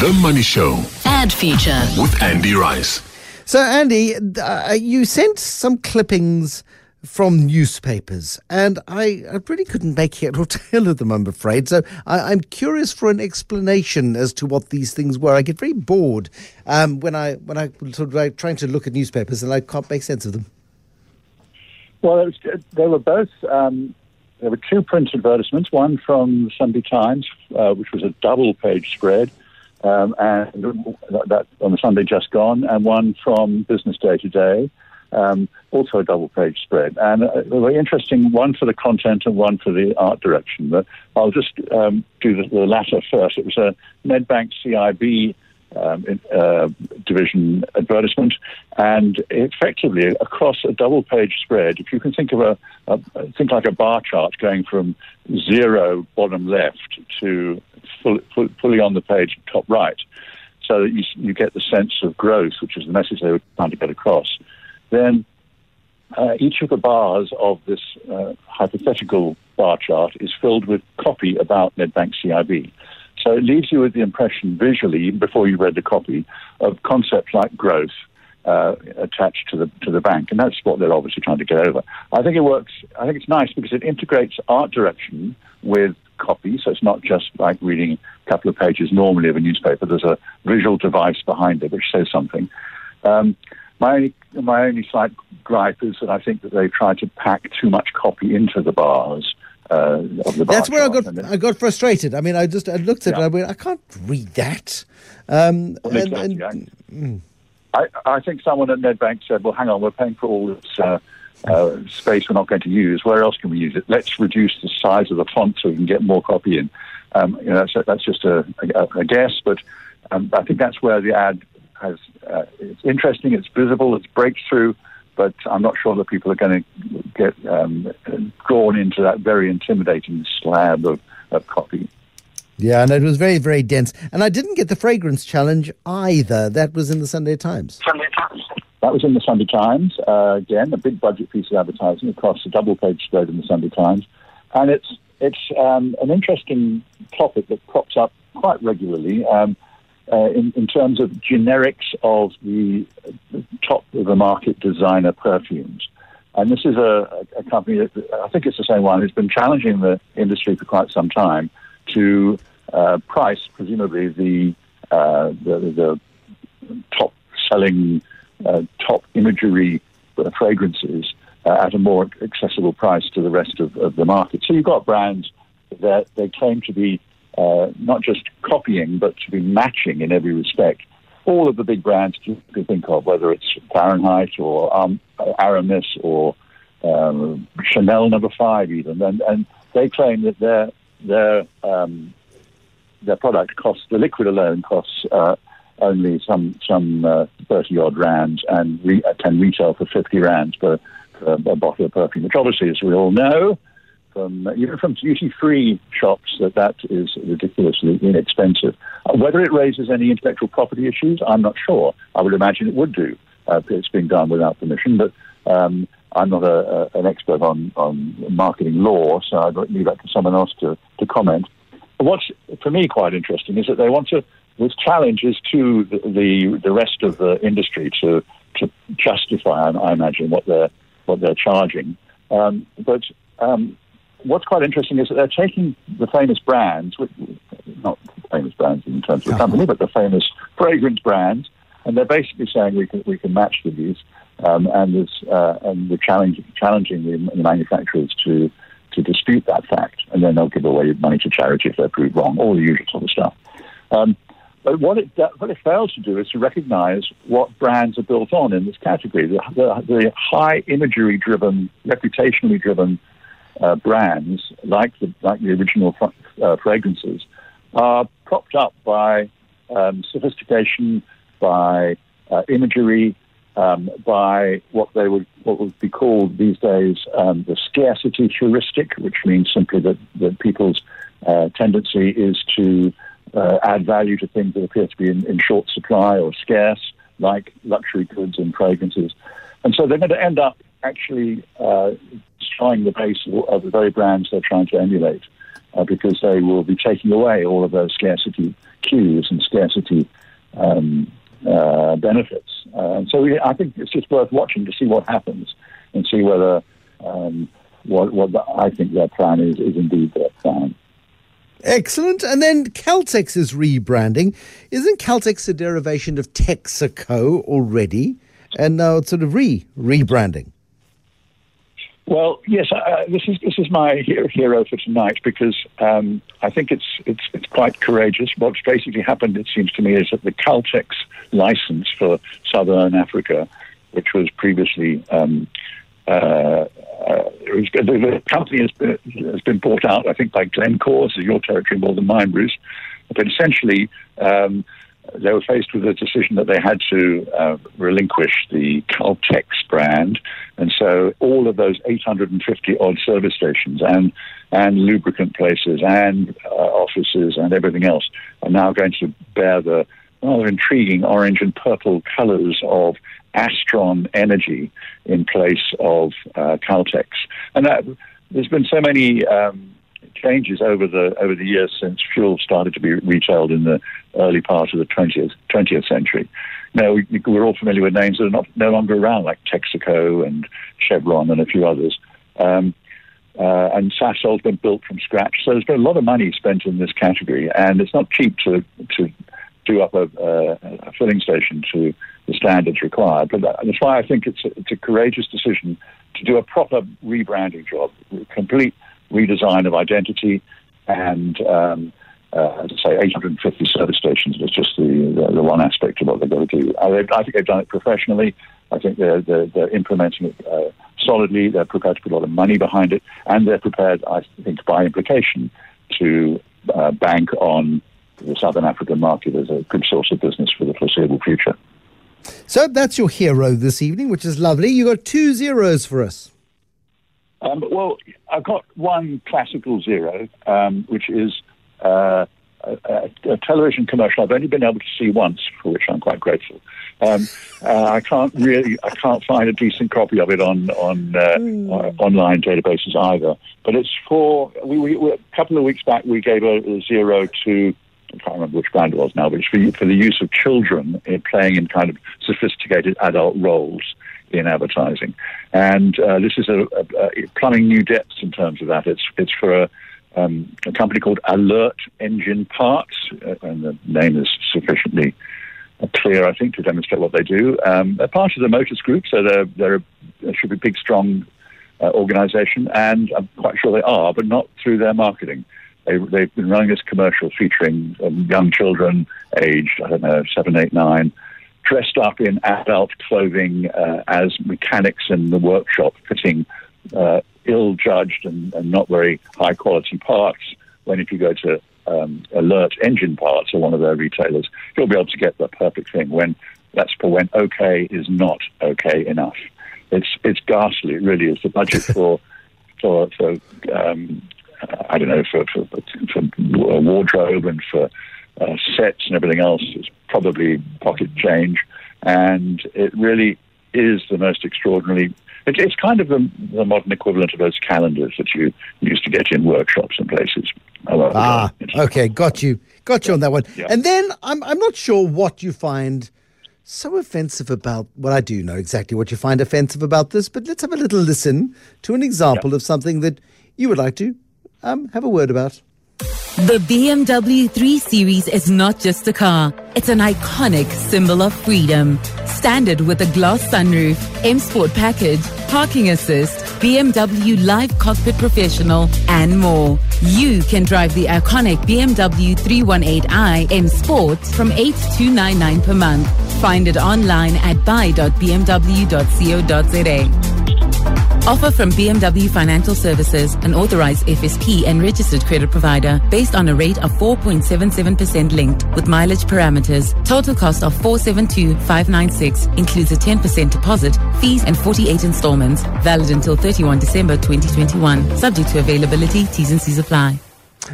The Money Show Ad feature. with Andy Rice. So, Andy, uh, you sent some clippings from newspapers, and I, I really couldn't make head or tail of them, I'm afraid. So, I, I'm curious for an explanation as to what these things were. I get very bored um, when I when I sort of like trying to look at newspapers and I can't make sense of them. Well, it was, they were both. Um, there were two print advertisements. One from the Sunday Times, uh, which was a double-page spread, um, and that on the Sunday just gone, and one from Business Day Today, um, also a double-page spread. And uh, they were interesting. One for the content and one for the art direction. But I'll just um, do the, the latter first. It was a Nedbank CIB um, uh, division advertisement, and effectively across a double page spread, if you can think of a, a think like a bar chart going from zero bottom left to full, full, fully on the page top right, so that you, you get the sense of growth, which is the message they were trying to get across. Then uh, each of the bars of this uh, hypothetical bar chart is filled with copy about Nedbank CIB. So it leaves you with the impression visually, even before you read the copy, of concepts like growth uh, attached to the to the bank, and that's what they're obviously trying to get over. I think it works. I think it's nice because it integrates art direction with copy, so it's not just like reading a couple of pages normally of a newspaper. There's a visual device behind it which says something. Um, my only, my only slight gripe is that I think that they tried to pack too much copy into the bars. Uh, of the That's where I got I got frustrated. I mean, I just I looked at it. Yeah. I went, I can't read that. Um, Well, and- exactly, and- yeah. I, I think someone at Nedbank said, well, hang on, we're paying for all this uh, uh, space we're not going to use. Where else can we use it? Let's reduce the size of the font so we can get more copy in. Um, you know, that's, that's just a, a, a guess, but um, I think that's where the ad has. Uh, it's interesting, it's visible, it's breakthrough, but I'm not sure that people are going to get um, drawn into that very intimidating slab of, of copy. yeah, and it was very very dense. And I didn't get the fragrance challenge either. That was in the Sunday Times. Sunday Times. That was in the Sunday Times. Uh, again, a big budget piece of advertising across a double page spread in the Sunday Times. And it's, it's um, an interesting topic that crops up quite regularly um, uh, in, in terms of generics of the top of the market designer perfumes. And this is a, a company that I think it's the same one who's been challenging the industry for quite some time to uh, price, presumably, the, uh, the, the top selling uh, top imagery uh, fragrances at a more accessible price to the rest of, of the market. So you've got brands that they claim to be uh, not just copying, but to be matching in every respect. All of the big brands you can think of, whether it's Fahrenheit or um, Aramis or um, Chanel Number Five, even, and, and they claim that their their um, their product costs the liquid alone costs uh, only some some uh, thirty odd rands and re- uh, can retail for fifty rands per, per a bottle of perfume, which obviously, as we all know, from even from duty free shops, that that is ridiculously inexpensive. Uh, whether it raises any intellectual property issues, I'm not sure. I would imagine it would do. Uh, it's being done without permission, but um, I'm not a, a, an expert on, on marketing law, so I'd leave that to someone else to, to comment. What's for me quite interesting is that they want to. This challenge is to the the, the rest of the industry to to justify, I, I imagine, what they're what they're charging. Um, but um, what's quite interesting is that they're taking the famous brands, not famous brands in terms of the company, but the famous fragrance brands, and they're basically saying we can we can match with these, um, and uh, and we're challenging challenging the, the manufacturers to to dispute that fact, and then they'll give away money to charity if they're proved wrong, all the usual sort of stuff. Um, but what it what it fails to do is to recognise what brands are built on in this category. The, the, the high imagery driven, reputationally driven uh, brands, like the like the original uh, fragrances, are propped up by um, sophistication, by uh, imagery, um, by what they would what would be called these days um, the scarcity heuristic, which means simply that that people's uh, tendency is to uh, add value to things that appear to be in, in short supply or scarce, like luxury goods and fragrances. And so they're going to end up actually uh, destroying the base of, the very brands they're trying to emulate. uh, because they will be taking away all of those scarcity cues and scarcity um, uh, benefits. Uh, and so we, I think it's just worth watching to see what happens and see whether um, what, what the, I think their plan is is indeed their plan. Excellent. And then Caltex is rebranding. Isn't Caltex a derivation of Texaco already? And now it's sort of re rebranding. Well, yes, uh, this is this is my hero for tonight because um, I think it's it's it's quite courageous. What's basically happened, it seems to me, is that the Caltex license for Southern Africa, which was previously um, uh, uh, the company has been, has been bought out, I think, by Glencore, so your territory more than mine, Bruce. But essentially, um, they were faced with a decision that they had to uh, relinquish the Caltex brand, and so all of those 850 odd service stations and and lubricant places and uh, offices and everything else are now going to bear the rather intriguing orange and purple colours of Astron Energy in place of uh, Caltex, and that, there's been so many. Um, changes over the over the years since fuel started to be retailed in the early part of the 20th 20th century. Now we, we're all familiar with names that are not no longer around, like Texaco and Chevron and a few others. Um, uh, and Sasol's been built from scratch, so there's been a lot of money spent in this category, and it's not cheap to to do up a, a filling station to the standards required. But that's why I think it's a, it's a courageous decision to do a proper rebranding job, complete redesign of identity, and um, uh, say, 850 service stations is just the, the, the, one aspect of what they've got to do. I, I, think they've done it professionally. I think they're, they're, they're implementing it uh, solidly. They're prepared to put a lot of money behind it, and they're prepared, I think, by implication, to uh, bank on the Southern African market as a good source of business for the foreseeable future. So that's your hero this evening, which is lovely. You got two zeros for us. Um, well, I've got one classical zero, um, which is uh, a, a, television commercial I've only been able to see once, for which I'm quite grateful. Um, uh, I can't really, I can't find a decent copy of it on on uh, mm. online databases either. But it's for we, we, a couple of weeks back we gave a, a, zero to I can't remember which brand it was now, but for, for the use of children in playing in kind of sophisticated adult roles in advertising. And uh, this is a, a, a, plumbing new depths in terms of that. It's it's for a, um, a company called Alert Engine Parts, uh, and the name is sufficiently clear, I think, to demonstrate what they do. Um, they're part of the Motus Group, so they're, they're they should be big, strong uh, organisation, and I'm quite sure they are, but not through their marketing. They, have been running this commercial featuring um, young children aged, I don't know, seven, eight, nine, dressed up in adult clothing uh, as mechanics in the workshop, fitting uh, ill-judged and, and, not very high-quality parts. When if you go to um, Alert Engine Parts or one of their retailers, you'll be able to get the perfect thing. When that's for when okay is not okay enough. It's it's ghastly. It really is. The budget for for for um, I don't know for for, for wardrobe and for uh, sets and everything else is probably pocket change, and it really is the most extraordinary. It, it's kind of the, the, modern equivalent of those calendars that you used to get in workshops and places. Ah, okay, got you, got you on that one. Yeah. And then I'm I'm not sure what you find so offensive about. Well, I do know exactly what you find offensive about this, but let's have a little listen to an example yeah. of something that you would like to um, have a word about. The BMW 3 Series is not just a car, it's an iconic symbol of freedom. Standard with a glass sunroof, M Sport package, parking assist, BMW Live Cockpit Professional, and more. You can drive the iconic BMW 318i M Sport from 8299 per month. Find it online at buy.bmw.co.za. Offer from BMW Financial Services, an authorized FSP and registered credit provider, based on a rate of 4.77% linked with mileage parameters. Total cost of 472,596 includes a 10% deposit, fees, and 48 installments. Valid until 31 December 2021. Subject to availability, T's and C's apply.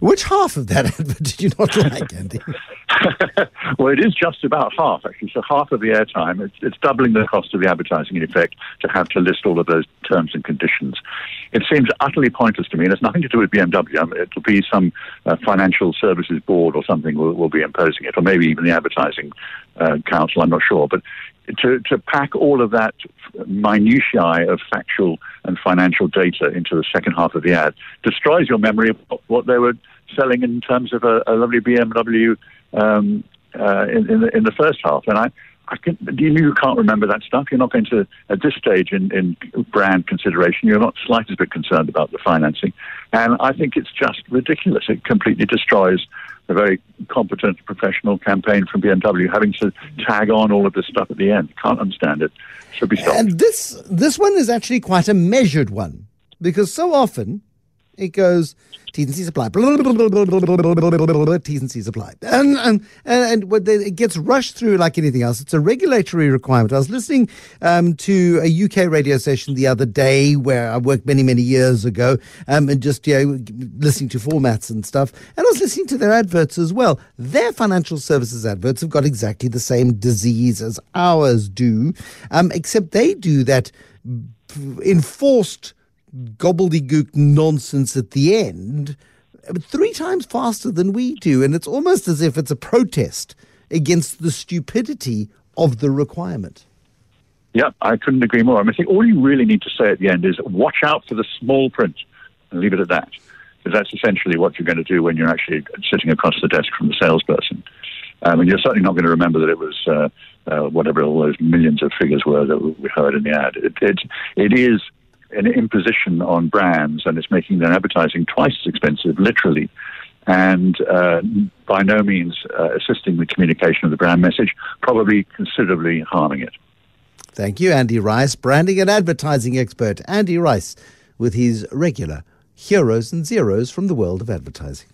Which half of that advert did you not like, Andy? well, it is just about half, actually. So half of the airtime, it's, it's doubling the cost of the advertising, in effect, to have to list all of those terms and conditions. It seems utterly pointless to me, and it's nothing to do with BMW. I mean, it'll be some uh, financial services board or something will, will be imposing it, or maybe even the advertising uh, council, I'm not sure. But to, to pack all of that minutiae of factual and financial data into the second half of the ad destroys your memory of what they were selling in terms of a, a lovely BMW um, uh, in, in, the, in the first half. And I, I can, you, can't remember that stuff. You're not going to, at this stage in, in brand consideration, you're not slightest bit concerned about the financing. And I think it's just ridiculous. It completely destroys a very competent professional campaign from BMW having to tag on all of this stuff at the end. Can't understand it. Should be stopped. And this, this one is actually quite a measured one because so often it goes T's and C's apply. T's and C's apply. And, and, and, and it gets rushed through like anything else. It's a regulatory requirement. I was listening um, to a UK radio station the other day where I worked many, many years ago um, and just, you know, listening to formats and stuff. And I was listening to their adverts as well. Their financial services adverts have got exactly the same disease as ours do, um, except they do that enforced gobbledygook nonsense at the end three times faster than we do. And it's almost as if it's a protest against the stupidity of the requirement. Yeah, I couldn't agree more. I, mean, I think all you really need to say at the end is watch out for the small print and leave it at that. Because that's essentially what you're going to do when you're actually sitting across the desk from the salesperson. Um, and you're certainly not going to remember that it was uh, uh, whatever all those millions of figures were that we heard in the ad. It, it, it is an imposition on brands, and it's making their advertising twice as expensive, literally, and uh, by no means uh, assisting the communication of the brand message, probably considerably harming it. Thank you, Andy Rice, branding and advertising expert. Andy Rice with his regular heroes and zeros from the world of advertising.